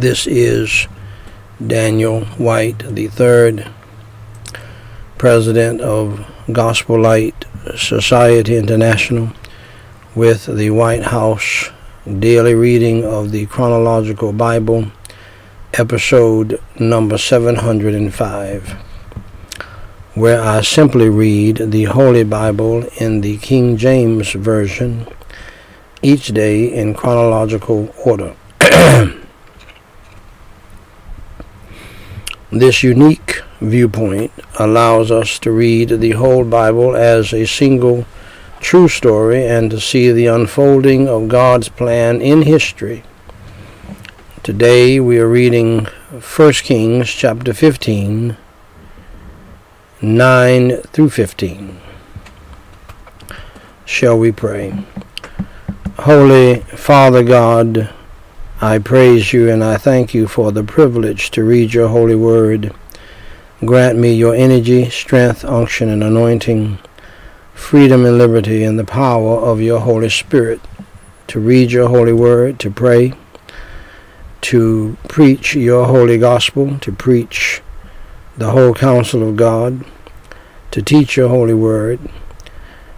This is Daniel White, the third president of Gospel Light Society International, with the White House daily reading of the Chronological Bible, episode number 705, where I simply read the Holy Bible in the King James Version each day in chronological order. this unique viewpoint allows us to read the whole Bible as a single true story and to see the unfolding of God's plan in history. Today we are reading 1 Kings chapter 15, 9 through 15. Shall we pray? Holy Father God, I praise you and I thank you for the privilege to read your holy word. Grant me your energy, strength, unction, and anointing, freedom and liberty, and the power of your Holy Spirit to read your holy word, to pray, to preach your holy gospel, to preach the whole counsel of God, to teach your holy word.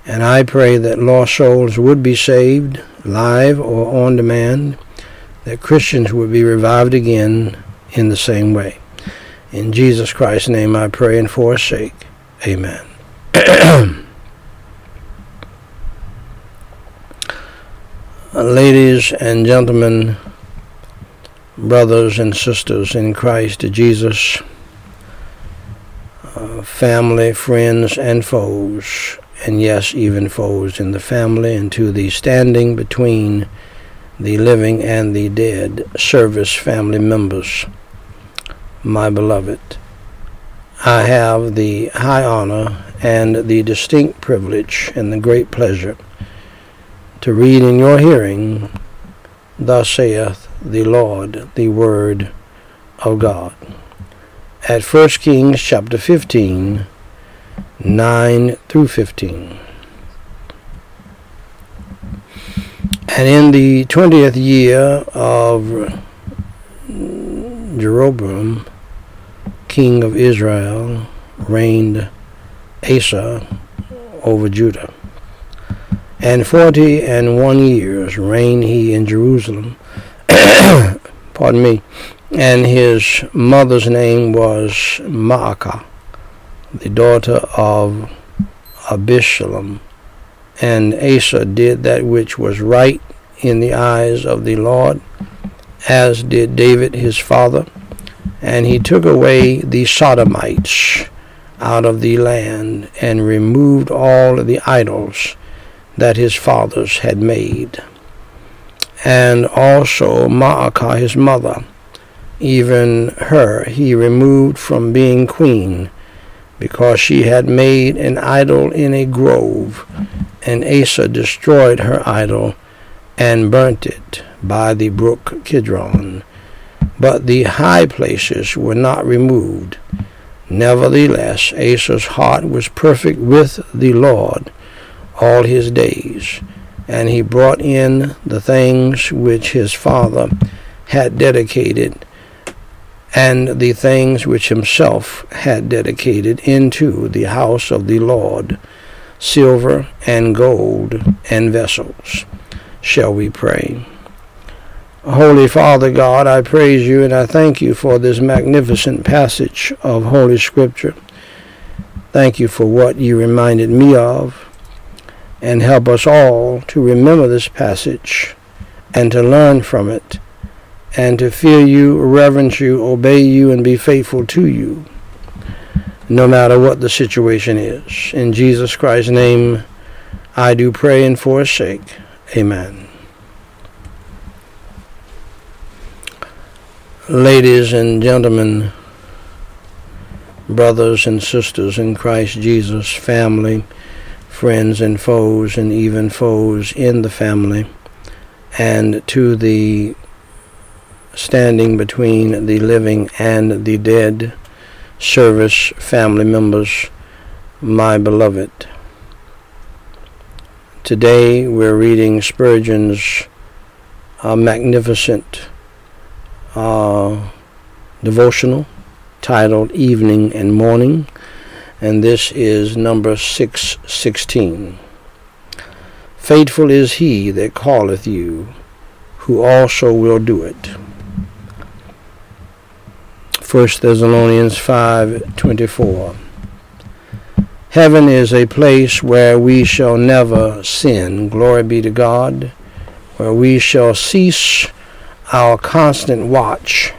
And I pray that lost souls would be saved, live or on demand, that Christians would be revived again in the same way. In Jesus Christ's name I pray and for his sake. Amen. Ladies and gentlemen, brothers and sisters in Christ Jesus, uh, family, friends, and foes, and yes, even foes in the family, and to the standing between the living and the dead service family members my beloved. I have the high honor and the distinct privilege and the great pleasure to read in your hearing, Thus saith the Lord, the Word of God. At 1 Kings chapter 15, 9 through 15. And in the twentieth year of Jeroboam, king of Israel, reigned Asa over Judah. And forty and one years reigned he in Jerusalem. Pardon me. And his mother's name was Maachah, the daughter of Abishalom. And Asa did that which was right in the eyes of the Lord, as did David his father and he took away the Sodomites out of the land and removed all the idols that his fathers had made. And also Maachah his mother, even her he removed from being queen, because she had made an idol in a grove, and Asa destroyed her idol and burnt it by the brook Kidron but the high places were not removed. Nevertheless, Asa's heart was perfect with the Lord all his days, and he brought in the things which his father had dedicated, and the things which himself had dedicated into the house of the Lord, silver and gold and vessels. Shall we pray? Holy Father God, I praise you and I thank you for this magnificent passage of Holy Scripture. Thank you for what you reminded me of, and help us all to remember this passage and to learn from it, and to fear you, reverence you, obey you, and be faithful to you, no matter what the situation is. In Jesus Christ's name, I do pray and for his sake. Amen. Ladies and gentlemen, brothers and sisters in Christ Jesus, family, friends and foes, and even foes in the family, and to the standing between the living and the dead service family members, my beloved. Today we're reading Spurgeon's uh, magnificent uh, devotional titled Evening and Morning, and this is number 616. Faithful is he that calleth you, who also will do it. 1 Thessalonians 5:24 Heaven is a place where we shall never sin. Glory be to God, where we shall cease our constant watch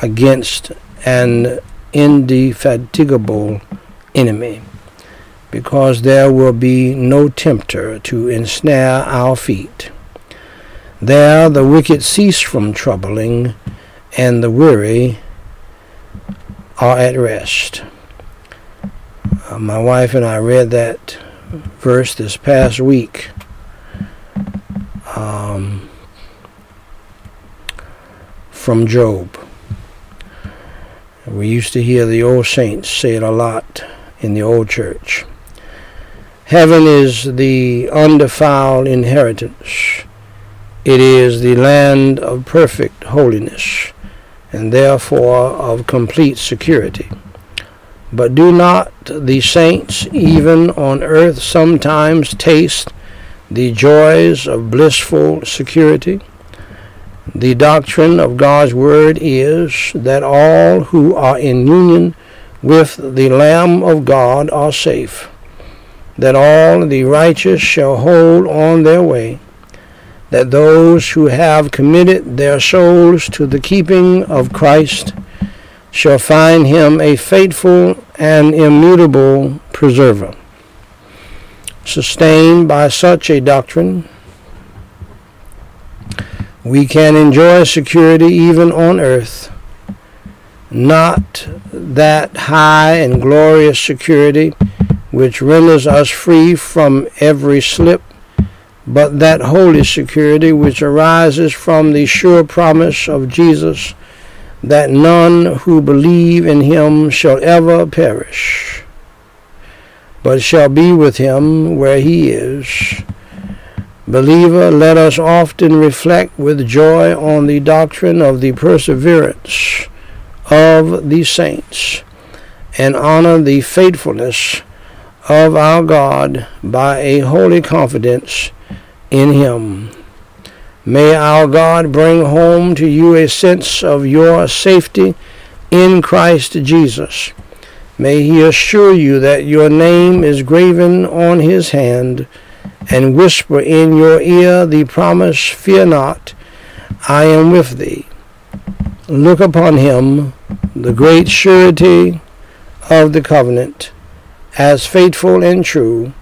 against an indefatigable enemy, because there will be no tempter to ensnare our feet. There the wicked cease from troubling, and the weary are at rest. Uh, my wife and I read that verse this past week. Um, from Job. We used to hear the old saints say it a lot in the old church. Heaven is the undefiled inheritance. It is the land of perfect holiness and therefore of complete security. But do not the saints, even on earth, sometimes taste the joys of blissful security? The doctrine of God's Word is that all who are in union with the Lamb of God are safe, that all the righteous shall hold on their way, that those who have committed their souls to the keeping of Christ shall find him a faithful and immutable preserver. Sustained by such a doctrine, we can enjoy security even on earth, not that high and glorious security which renders us free from every slip, but that holy security which arises from the sure promise of Jesus that none who believe in him shall ever perish, but shall be with him where he is. Believer, let us often reflect with joy on the doctrine of the perseverance of the saints and honor the faithfulness of our God by a holy confidence in Him. May our God bring home to you a sense of your safety in Christ Jesus. May He assure you that your name is graven on His hand and whisper in your ear the promise, Fear not, I am with thee. Look upon him, the great surety of the covenant, as faithful and true,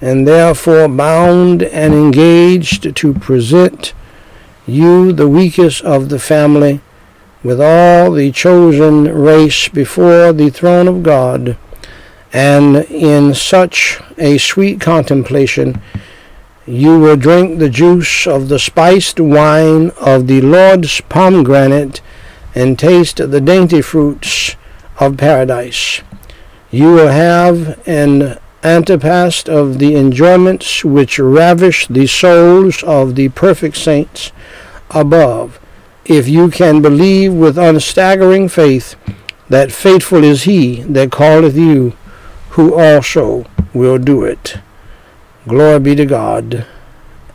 and therefore bound and engaged to present you, the weakest of the family, with all the chosen race before the throne of God and in such a sweet contemplation you will drink the juice of the spiced wine of the Lord's pomegranate and taste the dainty fruits of paradise. You will have an antepast of the enjoyments which ravish the souls of the perfect saints above, if you can believe with unstaggering faith that faithful is he that calleth you who also will do it. Glory be to God,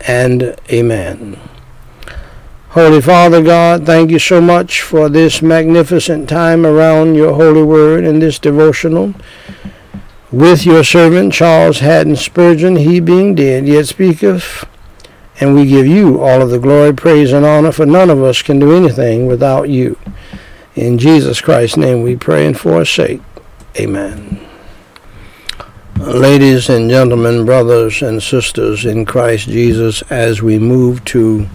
and amen. Holy Father God, thank you so much for this magnificent time around your holy word and this devotional. With your servant Charles Haddon Spurgeon, he being dead, yet speaketh, and we give you all of the glory, praise, and honor, for none of us can do anything without you. In Jesus Christ's name we pray and forsake. Amen. Ladies and gentlemen, brothers and sisters in Christ Jesus, as we move to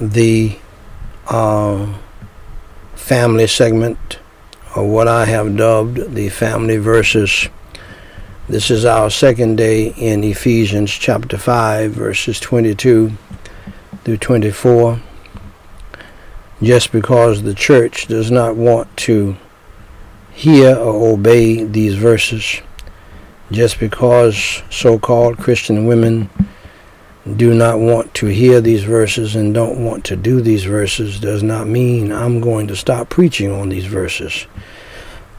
the uh, family segment, or what I have dubbed the family verses, this is our second day in Ephesians chapter 5, verses 22 through 24. Just because the church does not want to hear or obey these verses, just because so called Christian women do not want to hear these verses and don't want to do these verses does not mean I'm going to stop preaching on these verses.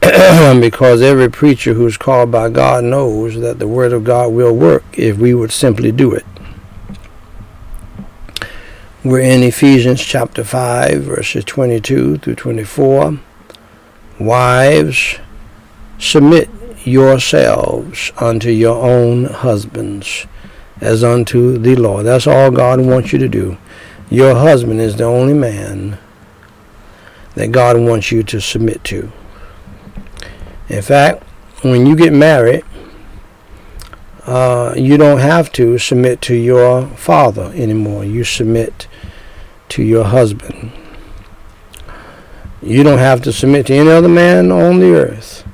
because every preacher who's called by God knows that the Word of God will work if we would simply do it. We're in Ephesians chapter 5, verses 22 through 24. Wives, submit yourselves unto your own husbands as unto the Lord. That's all God wants you to do. Your husband is the only man that God wants you to submit to. In fact, when you get married, uh, you don't have to submit to your father anymore. You submit to your husband. You don't have to submit to any other man on the earth,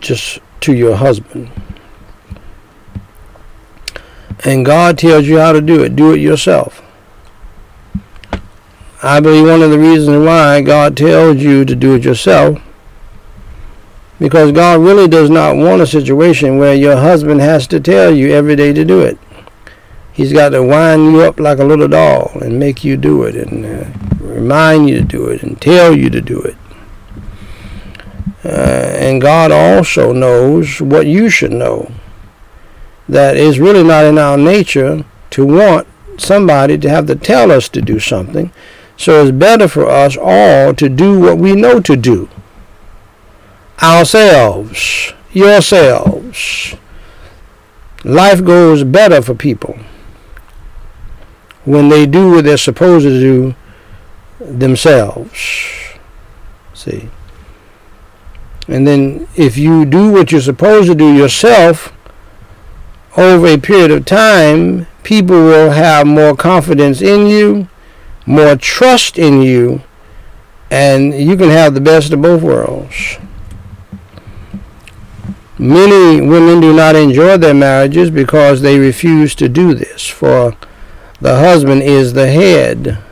just to your husband. And God tells you how to do it. Do it yourself. I believe one of the reasons why God tells you to do it yourself because God really does not want a situation where your husband has to tell you every day to do it. He's got to wind you up like a little doll and make you do it and uh, remind you to do it and tell you to do it. Uh, and God also knows what you should know. That it's really not in our nature to want somebody to have to tell us to do something. So it's better for us all to do what we know to do. Ourselves, yourselves. Life goes better for people when they do what they're supposed to do themselves. See? And then if you do what you're supposed to do yourself over a period of time, people will have more confidence in you, more trust in you, and you can have the best of both worlds. Many women do not enjoy their marriages because they refuse to do this. For the husband is the head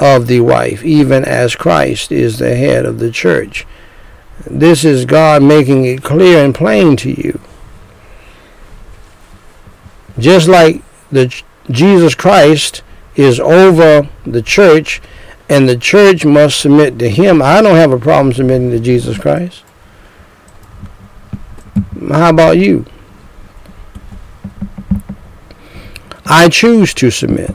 of the wife, even as Christ is the head of the church. This is God making it clear and plain to you. Just like the Jesus Christ is over the church and the church must submit to him. I don't have a problem submitting to Jesus Christ. How about you? I choose to submit.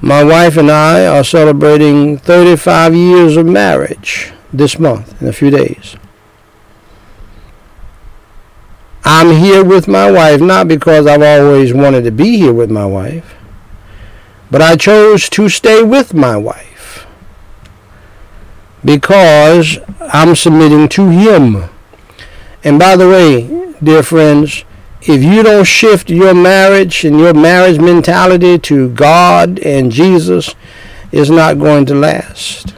My wife and I are celebrating 35 years of marriage this month in a few days. I'm here with my wife not because I've always wanted to be here with my wife, but I chose to stay with my wife because I'm submitting to him. And by the way, dear friends, if you don't shift your marriage and your marriage mentality to God and Jesus, it's not going to last.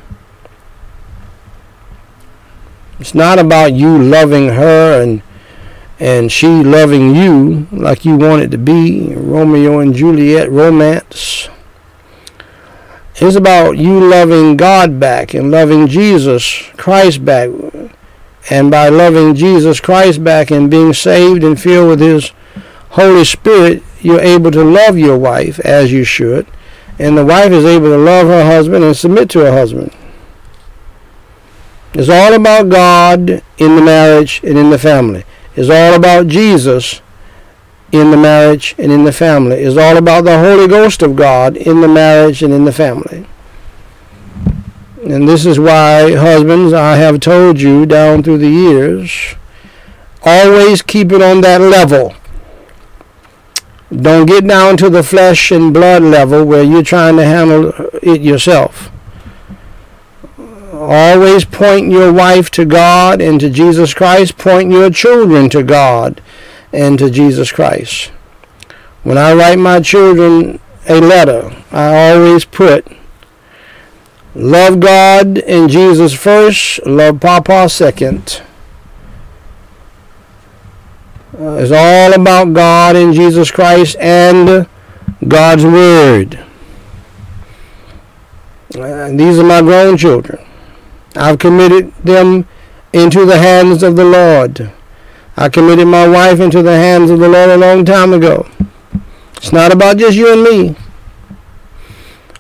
It's not about you loving her and and she loving you like you want it to be, Romeo and Juliet romance. It's about you loving God back and loving Jesus Christ back and by loving Jesus Christ back and being saved and filled with His Holy Spirit, you're able to love your wife as you should. And the wife is able to love her husband and submit to her husband. It's all about God in the marriage and in the family. It's all about Jesus in the marriage and in the family. It's all about the Holy Ghost of God in the marriage and in the family. And this is why, husbands, I have told you down through the years, always keep it on that level. Don't get down to the flesh and blood level where you're trying to handle it yourself. Always point your wife to God and to Jesus Christ. Point your children to God and to Jesus Christ. When I write my children a letter, I always put Love God and Jesus first, love Papa second. Uh, it's all about God and Jesus Christ and God's Word. Uh, these are my grown children. I've committed them into the hands of the Lord. I committed my wife into the hands of the Lord a long time ago. It's not about just you and me.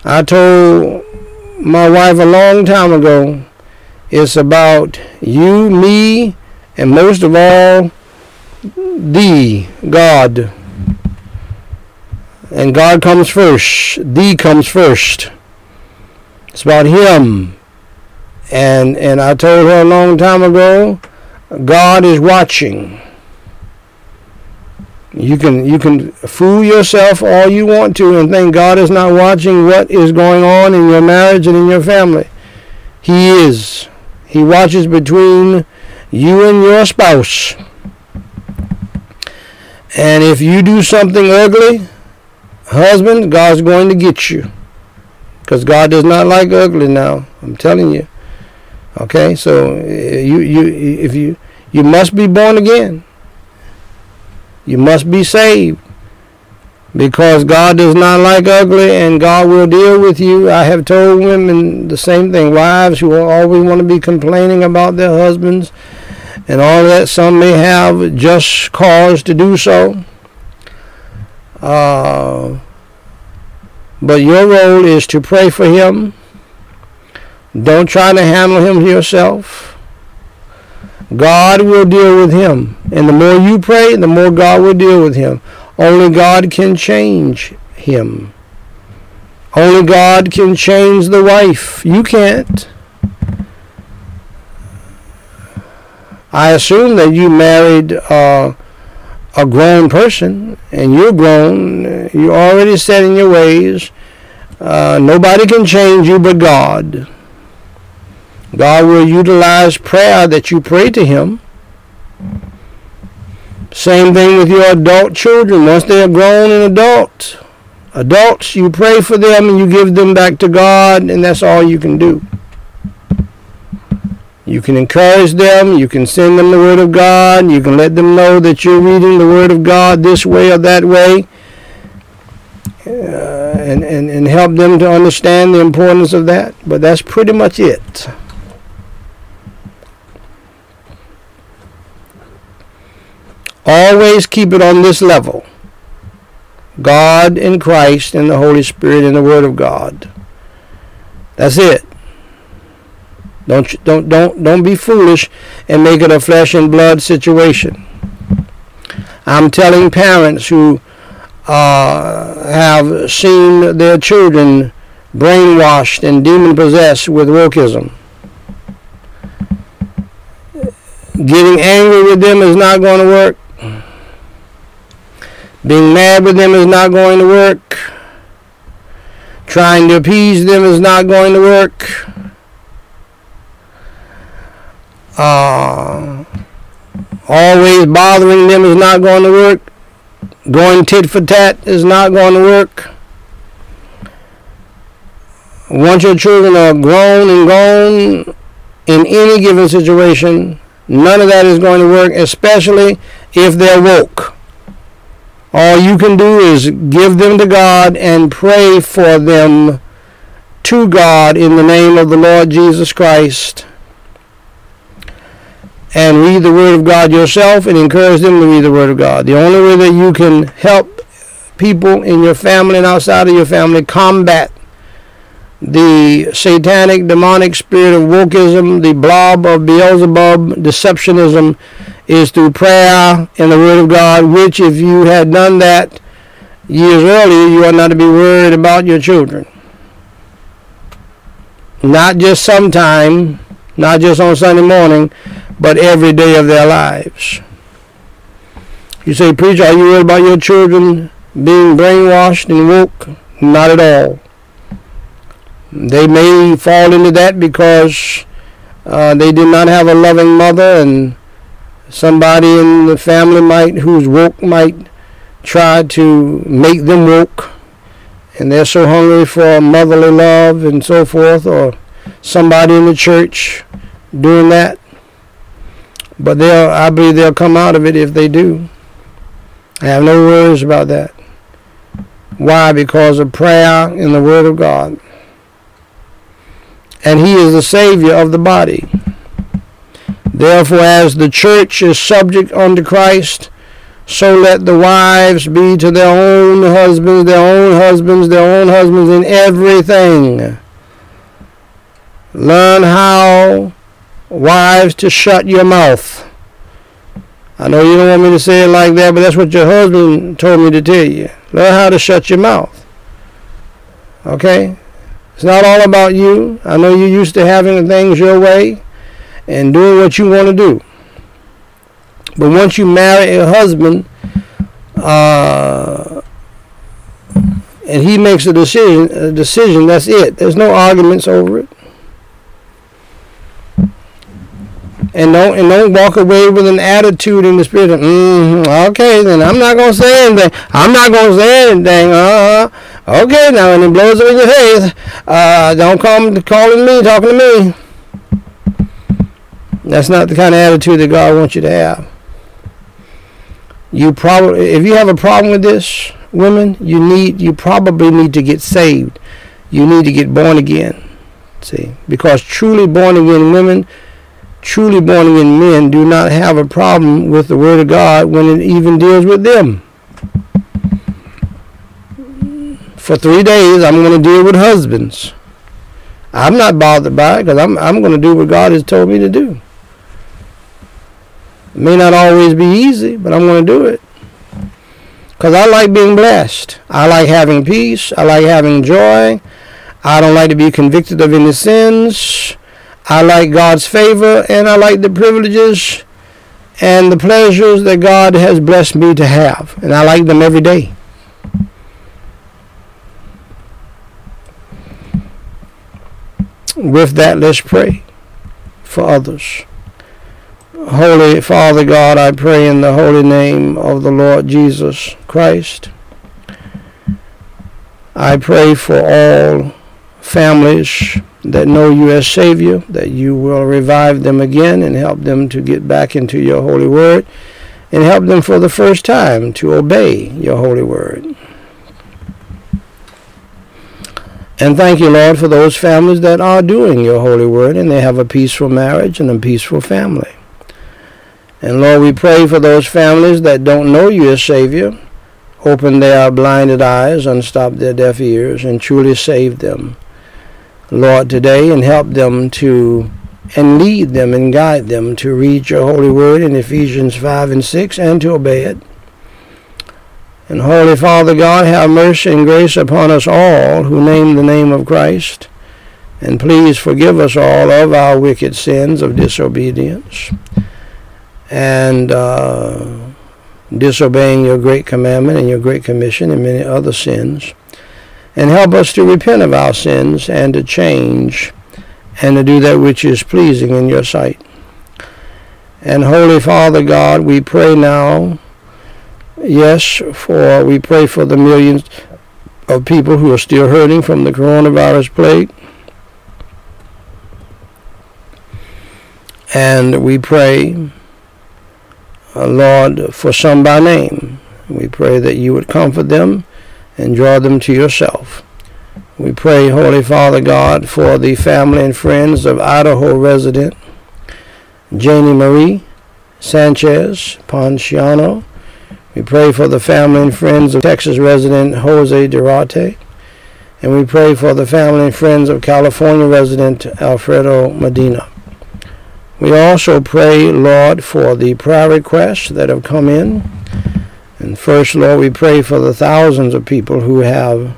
I told my wife a long time ago, it's about you, me, and most of all, thee, God. And God comes first. Thee comes first. It's about Him. And and I told her a long time ago, God is watching. You can you can fool yourself all you want to and think God is not watching what is going on in your marriage and in your family. He is. He watches between you and your spouse. And if you do something ugly, husband, God's going to get you. Because God does not like ugly now. I'm telling you. Okay, so eh, you you if you you must be born again. You must be saved. Because God does not like ugly and God will deal with you. I have told women the same thing. Wives who always want to be complaining about their husbands and all that. Some may have just cause to do so. Uh, but your role is to pray for him. Don't try to handle him yourself. God will deal with him. And the more you pray, the more God will deal with him. Only God can change him. Only God can change the wife. You can't. I assume that you married uh, a grown person and you're grown. You're already set in your ways. Uh, nobody can change you but God. God will utilize prayer that you pray to Him. Same thing with your adult children. Once they are grown and adult, adults, you pray for them and you give them back to God, and that's all you can do. You can encourage them. You can send them the Word of God. You can let them know that you're reading the Word of God this way or that way. Uh, and, and, and help them to understand the importance of that. But that's pretty much it. Always keep it on this level. God and Christ and the Holy Spirit and the Word of God. That's it. Don't don't don't don't be foolish and make it a flesh and blood situation. I'm telling parents who uh, have seen their children brainwashed and demon possessed with wokeism. Getting angry with them is not going to work. Being mad with them is not going to work. Trying to appease them is not going to work. Uh, always bothering them is not going to work. Going tit for tat is not going to work. Once your children are grown and gone in any given situation, none of that is going to work, especially if they're woke. All you can do is give them to God and pray for them to God in the name of the Lord Jesus Christ. And read the Word of God yourself and encourage them to read the Word of God. The only way that you can help people in your family and outside of your family combat the satanic, demonic spirit of wokeism, the blob of Beelzebub, deceptionism, is through prayer and the Word of God, which if you had done that years earlier, you are not to be worried about your children. Not just sometime, not just on Sunday morning, but every day of their lives. You say, Preacher, are you worried about your children being brainwashed and woke? Not at all. They may fall into that because uh, they did not have a loving mother and somebody in the family might who's woke might try to make them woke and they're so hungry for motherly love and so forth or somebody in the church doing that. But they'll i believe they'll come out of it if they do. I have no worries about that. Why? Because of prayer and the word of god. And he is the savior of the body Therefore, as the church is subject unto Christ, So let the wives be to their own husbands, their own husbands, their own husbands in everything. Learn how, wives, to shut your mouth. I know you don't want me to say it like that, but that's what your husband told me to tell you. Learn how to shut your mouth. Okay? It's not all about you. I know you're used to having things your way and doing what you want to do. But once you marry a husband, uh, and he makes a decision, a decision, that's it. There's no arguments over it. And don't and don't walk away with an attitude in the spirit of, mm, okay, then I'm not gonna say anything. I'm not gonna say anything. Uh, okay, now and it blows in your face. Uh, don't come calling me, talking to me. That's not the kind of attitude that God wants you to have. You probably, if you have a problem with this, women, you need, you probably need to get saved. You need to get born again. See, because truly born again women, truly born again men do not have a problem with the Word of God when it even deals with them. For three days, I'm going to deal with husbands. I'm not bothered by it because I'm, I'm going to do what God has told me to do. May not always be easy, but I'm going to do it. Because I like being blessed. I like having peace. I like having joy. I don't like to be convicted of any sins. I like God's favor and I like the privileges and the pleasures that God has blessed me to have. And I like them every day. With that, let's pray for others. Holy Father God, I pray in the holy name of the Lord Jesus Christ. I pray for all families that know you as Savior, that you will revive them again and help them to get back into your holy word and help them for the first time to obey your holy word. And thank you, Lord, for those families that are doing your holy word and they have a peaceful marriage and a peaceful family. And Lord, we pray for those families that don't know you as Savior. Open their blinded eyes, unstop their deaf ears, and truly save them. Lord, today, and help them to, and lead them and guide them to read your holy word in Ephesians 5 and 6 and to obey it. And Holy Father God, have mercy and grace upon us all who name the name of Christ. And please forgive us all of our wicked sins of disobedience and uh, disobeying your great commandment and your great commission and many other sins. And help us to repent of our sins and to change and to do that which is pleasing in your sight. And Holy Father God, we pray now, yes, for we pray for the millions of people who are still hurting from the coronavirus plague. And we pray Uh, Lord, for some by name. We pray that you would comfort them and draw them to yourself. We pray, Holy Father God, for the family and friends of Idaho resident Janie Marie Sanchez Ponciano. We pray for the family and friends of Texas resident Jose Duarte. And we pray for the family and friends of California resident Alfredo Medina. We also pray, Lord, for the prayer requests that have come in. And first, Lord, we pray for the thousands of people who have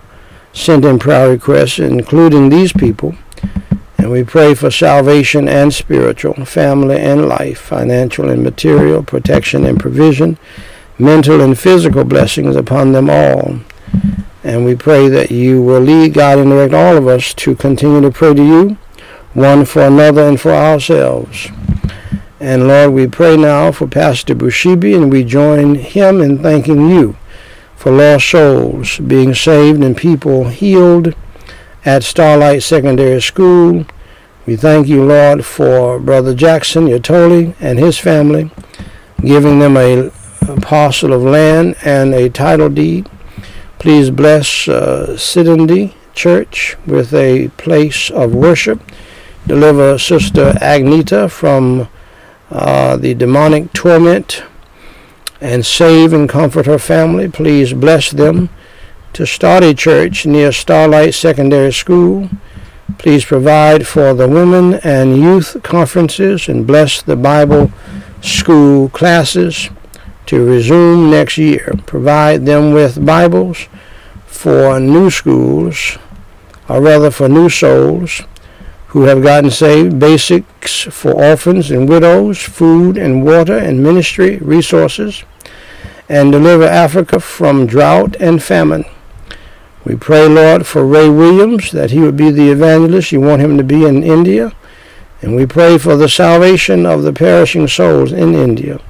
sent in prayer requests, including these people. And we pray for salvation and spiritual, family and life, financial and material, protection and provision, mental and physical blessings upon them all. And we pray that you will lead, God, and direct all of us to continue to pray to you one for another and for ourselves. And Lord, we pray now for Pastor Bushibi, and we join him in thanking you for lost souls being saved and people healed at Starlight Secondary School. We thank you, Lord, for Brother Jackson Yatoli and his family, giving them a, a parcel of land and a title deed. Please bless uh, Church with a place of worship deliver Sister Agneta from uh, the demonic torment and save and comfort her family. Please bless them to start a church near Starlight Secondary School. Please provide for the women and youth conferences and bless the Bible school classes to resume next year. Provide them with Bibles for new schools, or rather for new souls who have gotten saved, basics for orphans and widows, food and water and ministry resources, and deliver Africa from drought and famine. We pray, Lord, for Ray Williams, that he would be the evangelist you want him to be in India. And we pray for the salvation of the perishing souls in India.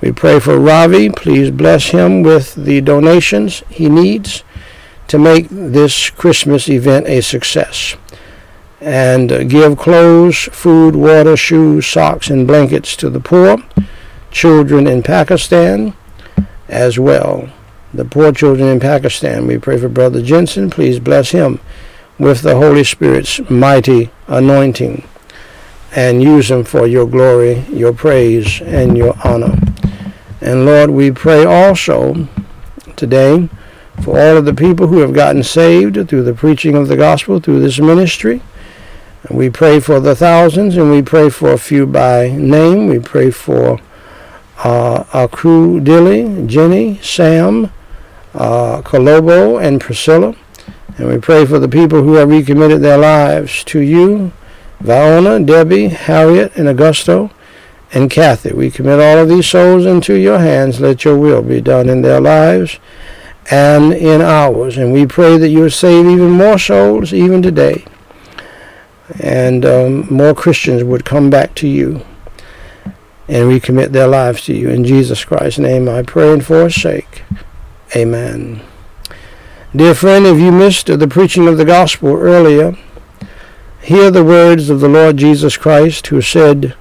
We pray for Ravi. Please bless him with the donations he needs to make this Christmas event a success. And uh, give clothes, food, water, shoes, socks, and blankets to the poor, children in Pakistan as well. The poor children in Pakistan. We pray for Brother Jensen. Please bless him with the Holy Spirit's mighty anointing and use him for your glory, your praise, and your honor. And Lord, we pray also today for all of the people who have gotten saved through the preaching of the gospel, through this ministry. We pray for the thousands, and we pray for a few by name. We pray for uh, our crew, Dilly, Jenny, Sam, uh, Colobo, and Priscilla. And we pray for the people who have recommitted their lives to you, Viona, Debbie, Harriet, and Augusto, and Kathy. We commit all of these souls into your hands. Let your will be done in their lives and in ours. And we pray that you save even more souls even today. And um, more Christians would come back to you and recommit their lives to you. In Jesus Christ's name I pray and for his. Amen. Dear friend, if you missed the preaching of the gospel earlier, hear the words of the Lord Jesus Christ who said,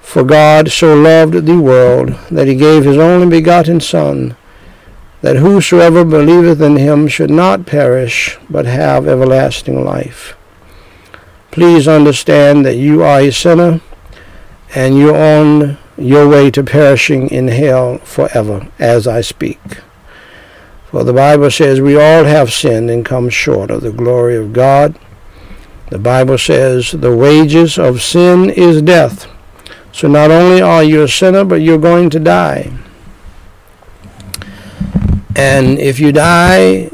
For God so loved the world that he gave his only begotten Son, that whosoever believeth in him should not perish, but have everlasting life. Please understand that you are a sinner and you're on your way to perishing in hell forever as I speak. For the Bible says we all have sinned and come short of the glory of God. The Bible says the wages of sin is death. So not only are you a sinner, but you're going to die. And if you die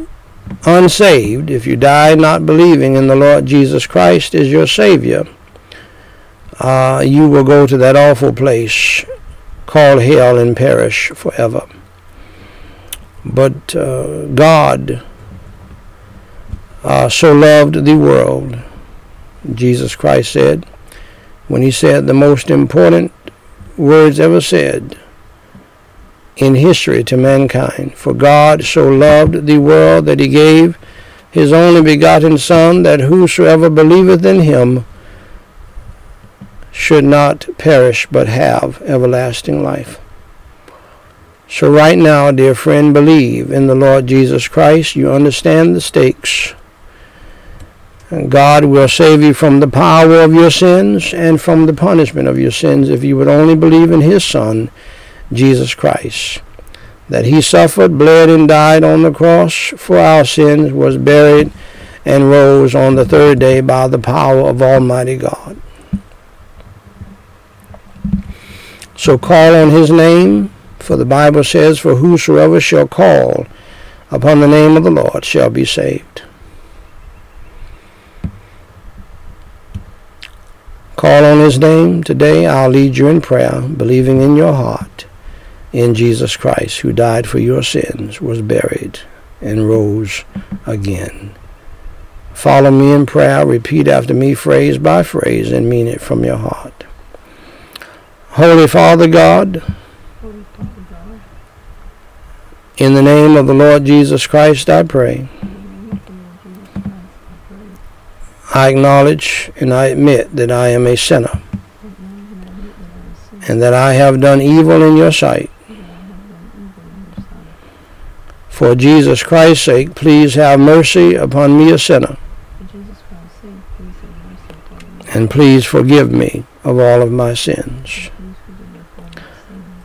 unsaved, if you die not believing in the Lord Jesus Christ as your Savior, uh, you will go to that awful place called hell and perish forever. But uh, God uh, so loved the world, Jesus Christ said, when he said the most important words ever said in history to mankind. For God so loved the world that he gave his only begotten Son, that whosoever believeth in him should not perish but have everlasting life. So, right now, dear friend, believe in the Lord Jesus Christ. You understand the stakes. And God will save you from the power of your sins and from the punishment of your sins if you would only believe in His Son, Jesus Christ. That He suffered, bled, and died on the cross for our sins, was buried, and rose on the third day by the power of Almighty God. So call on his name, for the Bible says, For whosoever shall call upon the name of the Lord shall be saved. Call on his name today. I'll lead you in prayer, believing in your heart in Jesus Christ, who died for your sins, was buried, and rose again. Follow me in prayer. Repeat after me phrase by phrase and mean it from your heart. Holy Father God, in the name of the Lord Jesus Christ, I pray. I acknowledge and I admit that I am a sinner and that I have done evil in your sight. For Jesus Christ's sake, please have mercy upon me, a sinner. And please forgive me of all of my sins.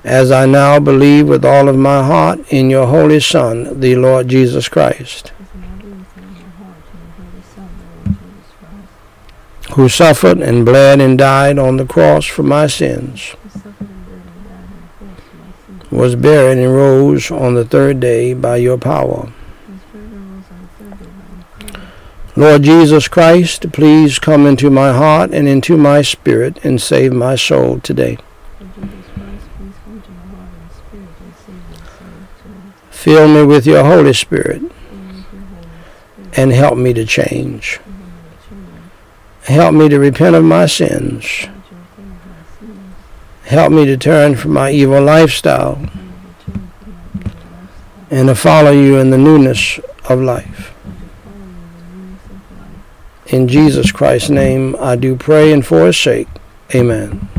As I now believe with all of my heart in your Holy Son, the Lord Jesus Christ, who suffered and bled and died on the cross for my sins, was buried and rose on the third day by your power. Lord Jesus Christ, please come into my heart and into my spirit and save my soul today. Fill me with your Holy Spirit and help me to change. Help me to repent of my sins. Help me to turn from my evil lifestyle and to follow you in the newness of life. In Jesus Christ's name, I do pray and for his sake. Amen.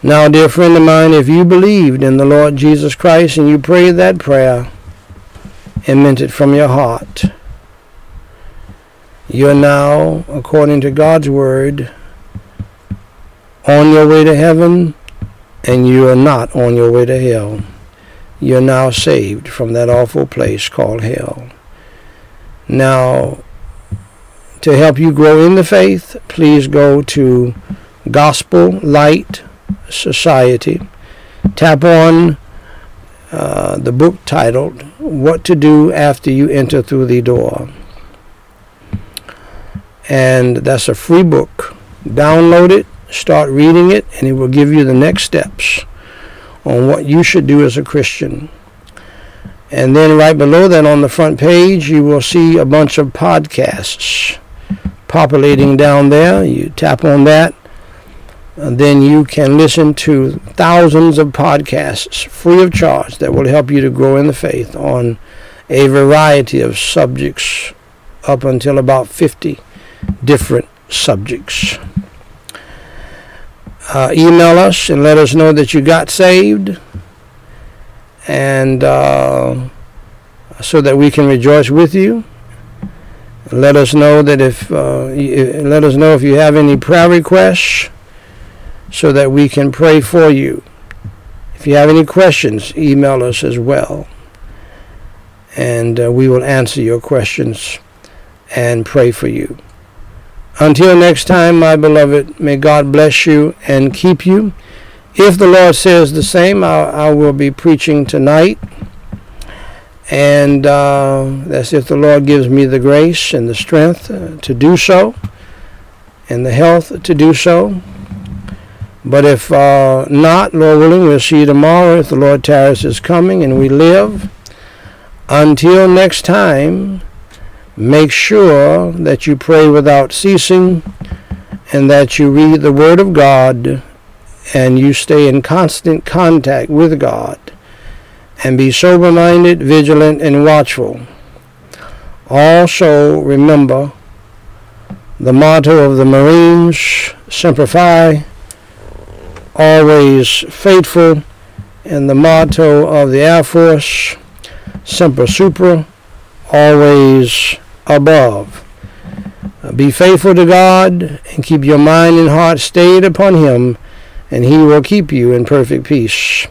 Now, dear friend of mine, if you believed in the Lord Jesus Christ and you prayed that prayer and meant it from your heart, you are now, according to God's word, on your way to heaven and you are not on your way to hell. You're now saved from that awful place called hell. Now, to help you grow in the faith, please go to Gospel Light Society. Tap on uh, the book titled What to Do After You Enter Through the Door. And that's a free book. Download it, start reading it, and it will give you the next steps on what you should do as a Christian. And then right below that on the front page, you will see a bunch of podcasts populating down there. You tap on that, and then you can listen to thousands of podcasts free of charge that will help you to grow in the faith on a variety of subjects up until about 50 different subjects. Uh, email us and let us know that you got saved and uh, so that we can rejoice with you. Let us know that if uh, let us know if you have any prayer requests, so that we can pray for you. If you have any questions, email us as well, and uh, we will answer your questions and pray for you. Until next time, my beloved, may God bless you and keep you. If the Lord says the same, I, I will be preaching tonight. And uh, that's if the Lord gives me the grace and the strength uh, to do so, and the health to do so. But if uh, not, Lord willing, we'll see you tomorrow if the Lord tarries is coming and we live. Until next time, make sure that you pray without ceasing and that you read the Word of God and you stay in constant contact with God and be sober minded, vigilant, and watchful. Also, remember the motto of the Marines Semper Fi, always faithful, and the motto of the Air Force Semper Supra, always above. Be faithful to God and keep your mind and heart stayed upon Him and he will keep you in perfect peace.